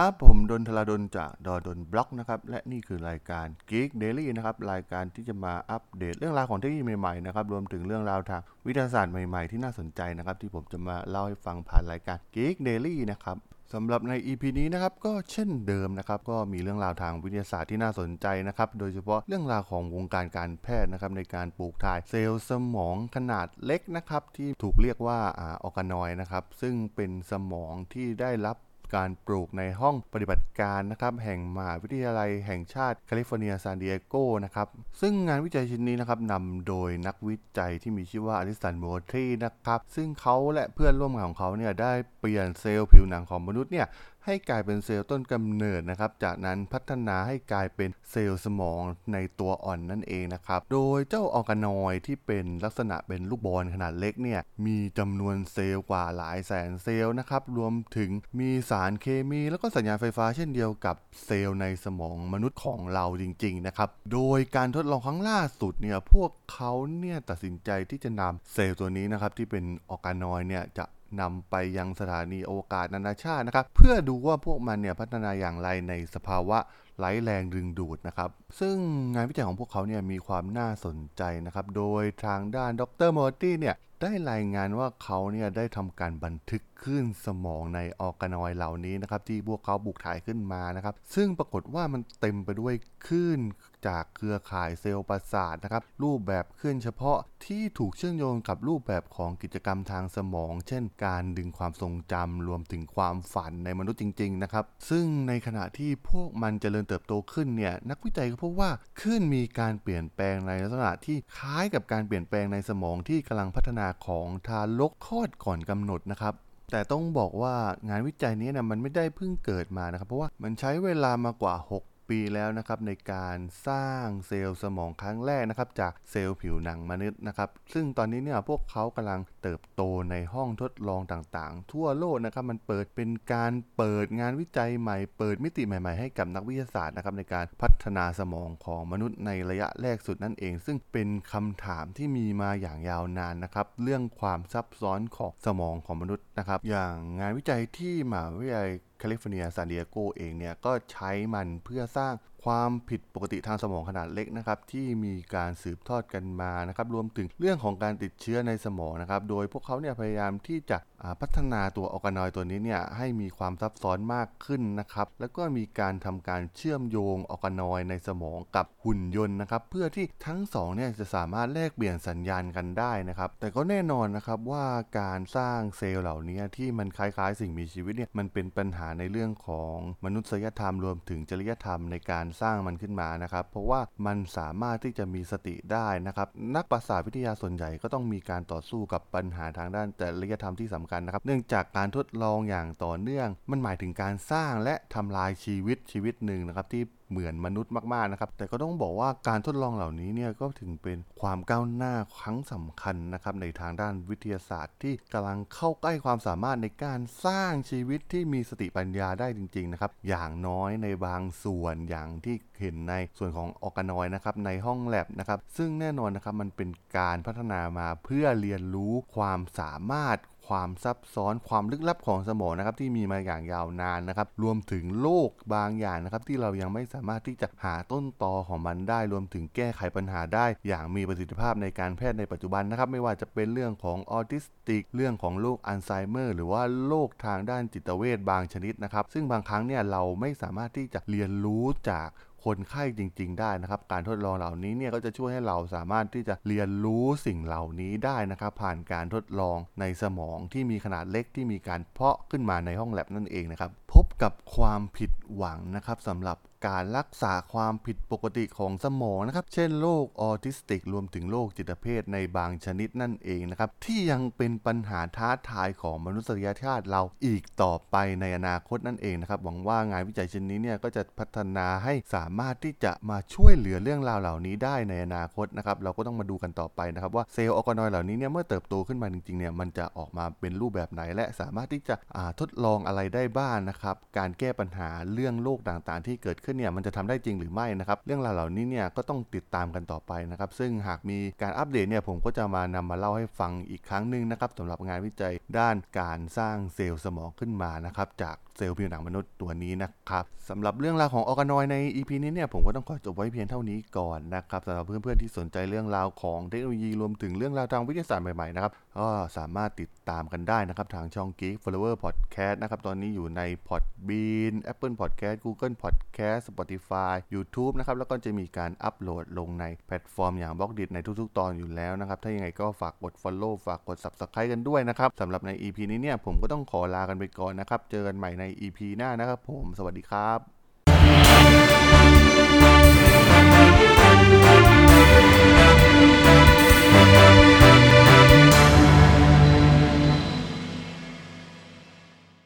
ครับผมดนทลาดนจากดอดนบล็อกนะครับและนี่คือรายการ Geek Daily นะครับรายการที่จะมาอัปเดตเรื่องราวของเทคโนโลยีใหม่ๆนะครับรวมถึงเรื่องราวทางวิทยาศาสตร์ใหม่ๆ ที่น่าสนใจนะครับที่ผมจะมาเล่าให้ฟังผ่านรายการ Geek Daily นะครับสำหรับใน EP นี้นะครับก็เช่นเดิมนะครับก็มีเรื่องราวทางวิทยาศาสตร์ที่น่าสนใจนะครับโดยเฉพาะเรื่องราวของวงการการแพทย์นะครับในการปลูกถ่ายเซลล์สมองขนาดเล็กนะครับที่ถูกเรียกว่า organoid นะครับซึ่งเป็นสมองที่ได้รับ การปลูกในห้องปฏิบัติการนะครับแห่งมหาวิทยาลัยแห่งชาติแคลิฟอร์เนียซานดิเอโกนะครับซึ่งงานวิจัยชิ้นนี้นะครับนำโดยนักวิจัยที่มีชื่อว่า Alysson Muo tri นะครับซึ่งเขาและเพื่อนร่วมงานของเขาเนี่ยได้เปลี่ยนเซลล์ผิวหนังของมนุษย์เนี่ย ให้กลายเป็นเซลล์ต้นกำเนิดนะครับ จากนั้นพัฒนาให้กลายเป็นเซลล์สมองในตัวอ่อนนั่นเองนะครับ โดยเจ้า organoid ที่เป็นลักษณะเป็นลูกบอลขนาดเล็กเนี่ย มีจำนวนเซลล์กว่าหลายแสนเซลล์นะครับ รวมถึงมีสารเคมีแล้วก็สัญญาณไฟฟ้าเช่นเดียวกับเซลล์ในสมองมนุษย์ของเราจริง ๆ นะครับ โดยการทดลองครั้งล่าสุดเนี่ย พวกเขาเนี่ยตัดสินใจที่จะนำเซลล์ตัวนี้นะครับที่เป็น organoid เนี่ยจะ นำไปยังสถานีอวกาศนานาชาตินะครับ เพื่อดูว่าพวกมันเนี่ยพัฒนาอย่างไรในสภาวะ ไร้แรงดึงดูดนะครับ ซึ่งงานวิจัยของพวกเขาเนี่ยมีความน่าสนใจนะครับ โดยทางด้านดร. Muotri เนี่ยได้รายงานว่าเขาเนี่ยได้ทำการบันทึกคลื่นสมองใน organoid เหล่านี้นะครับที่พวกเขาปลูกถ่ายขึ้นมานะครับ ซึ่งปรากฏว่ามันเต็มไปด้วยคลื่นจากเครือข่ายเซลล์ประสาทนะครับ รูปแบบคลื่นเฉพาะที่ถูกเชื่อมโยงกับรูปแบบของกิจกรรมทางสมอง เช่น การดึงความทรงจำรวมถึงความฝันในมนุษย์จริง ๆ นะครับ ซึ่งในขณะที่พวกมันเจริญเติบโตขึ้นเนี่ยนักวิจัยก็พบว่าขึ้นมีการเปลี่ยนแปลงในลักษณะที่คล้ายกับการเปลี่ยนแปลงในสมองที่กำลังพัฒนาของทารกคลอดก่อนกำหนดนะครับแต่ต้องบอกว่างานวิจัยนี้นะมันไม่ได้เพิ่งเกิดมานะครับ เพราะว่ามันใช้เวลามากว่า 6 ปีแล้วนะครับในการสร้างเซลล์สมองครั้งแรกนะครับจากเซลล์ผิวหนังมนุษย์นะครับซึ่งตอนนี้เนี่ยพวกเขากำลังเติบโตในห้องทดลองต่างๆ ทั่วโลกนะครับมันเปิดเป็นการเปิดงานวิจัยใหม่ เปิดมิติใหม่ๆ ให้กับนักวิทยาศาสตร์นะครับในการพัฒนาสมองของมนุษย์ในระยะแรกสุดนั่นเอง ซึ่งเป็นคำถามที่มีมาอย่างยาวนานนะครับเรื่องความซับซ้อนของสมองของมนุษย์นะครับอย่างงานวิจัยที่มหาวิทยาลัยแคลิฟอร์เนียซานดิเอโกเองเนี่ยก็ใช้มันเพื่อสร้าง ความผิดปกติทางสมองขนาดเล็กนะครับที่มีการสืบทอดกันมานะครับรวมถึงเรื่องของการติดเชื้อในสมองนะครับโดยพวกเขาเนี่ยพยายามที่จะพัฒนาตัว organoid ตัวนี้เนี่ยให้มีความซับซ้อนมากขึ้นนะครับแล้วก็มีการทำการเชื่อมโยง organoid ในสมองกับหุ่นยนต์นะครับเพื่อที่ทั้งสองเนี่ยจะสามารถแลกเปลี่ยนสัญญาณกันได้นะครับแต่ก็แน่นอนนะครับว่าการสร้างเซลล์เหล่านี้ที่มันคล้ายๆ สิ่งมีชีวิตเนี่ยมันเป็นปัญหาในเรื่องของมนุษยธรรมรวมถึงจริยธรรมในการสร้างมันขึ้นมานะครับ เพราะว่ามันสามารถที่จะมีสติได้นะครับ นักประสาทวิทยาส่วนใหญ่ก็ต้องมีการต่อสู้กับปัญหาทางด้านจริยธรรมที่สำคัญนะครับ เนื่องจากการทดลองอย่างต่อเนื่อง มันหมายถึงการสร้างและทำลายชีวิตชีวิตหนึ่งนะครับที่เหมือนมนุษย์มากๆนะครับ แต่ก็ต้องบอกว่าการทดลองเหล่านี้เนี่ยก็ถึงเป็นความก้าวหน้าครั้งสำคัญนะครับในทางด้านวิทยาศาสตร์ ที่กำลังเข้าใกล้ความสามารถในการสร้างชีวิตที่มีสติปัญญาได้จริงๆนะครับอย่างน้อยในบางส่วนอย่างที่เห็นในส่วนของ organoid นะครับในห้องแล็บนะครับซึ่งแน่นอนนะครับมันเป็นการพัฒนามาเพื่อเรียนรู้ความสามารถ ความซับซ้อนความลึกลับของสมองนะครับที่มีมาอย่างยาวนานนะครับรวมถึงโรคบางอย่างนะครับที่เรายังไม่สามารถที่จะหาต้นตอของมันได้ รวมถึงแก้ไขปัญหาได้ อย่างมีประสิทธิภาพในการแพทย์ในปัจจุบันนะครับไม่ว่าจะเป็นเรื่องของออทิสติก เรื่องของโรคอัลไซเมอร์ หรือว่าโรคทางด้านจิตเวชบางชนิดนะครับซึ่งบางครั้งเนี่ยเราไม่สามารถที่จะเรียนรู้จาก คนไข้จริง ๆ ได้นะครับ การทดลองเหล่านี้เนี่ยก็จะช่วยให้เราสามารถที่จะเรียนรู้สิ่งเหล่านี้ได้นะครับ ผ่านการทดลองในสมองที่มีขนาดเล็กที่มีการเพาะขึ้นมาในห้องแล็บนั่นเองนะครับ พบกับความผิดหวังนะครับสำหรับการรักษาความผิดปกติของสมองนะครับ เช่นโรคออทิสติก รวมถึงโรคจิตเภทในบางชนิดนั่นเองนะครับ ที่ยังเป็นปัญหาท้าทายของมนุษยชาติเราอีกต่อไปในอนาคตนั่นเองนะครับ หวังว่างานวิจัยชิ้นนี้เนี่ยก็จะพัฒนาให้สามารถที่จะมาช่วยเหลือเรื่องราวเหล่านี้ได้ในอนาคตนะครับ เราก็ต้องมาดูกันต่อไปนะครับ ว่าเซลล์ organoid เหล่านี้เนี่ยเมื่อเติบโตขึ้นมาจริงๆเนี่ยมันจะออกมาเป็นรูปแบบไหน และสามารถที่จะทดลองอะไรได้บ้างนะครับ การแก้ปัญหาเรื่องโรคต่างๆ ที่เกิดขึ้นเนี่ยมันจะทำได้จริงหรือไม่นะครับเรื่องราวเหล่านี้เนี่ยก็ต้องติดตามกันต่อไปนะครับซึ่งหากมีการอัปเดตเนี่ยผมก็จะมานำมาเล่าให้ฟังอีกครั้งหนึ่งนะครับสำหรับงานวิจัยด้านการสร้างเซลล์สมองขึ้นมานะครับจากเซลล์ผิวหนังมนุษย์ตัวนี้นะครับสำหรับเรื่องราวของออร์แกนอยใน EP นี้เนี่ยผมก็ต้องขอจบไว้เพียงเท่านี้ก่อนนะครับสำหรับเพื่อนๆที่สนใจเรื่องราวของเทคโนโลยีรวมถึงเรื่องราวทางวิทยาศาสตร์ใหม่ๆนะครับก็สามารถติดตามกันได้นะครับทางช่อง Geek Forever Podcast นะครับตอนนี้อยู่ใน Podbean Apple Podcast Google Podcast Podcast Spotify YouTube นะครับแล้วก็จะมีการอัปโหลดลงในแพลตฟอร์มอย่าง Blockdit ในทุกๆ ตอนอยู่แล้วนะครับ ถ้ายังไงก็ฝากกด Follow ฝากกด Subscribe กันด้วยนะครับสำหรับใน EP นี้เนี่ยผมก็ต้องขอลากันไปก่อนนะครับ เจอกันใหม่ใน EP หน้านะครับผม สวัสดีครับ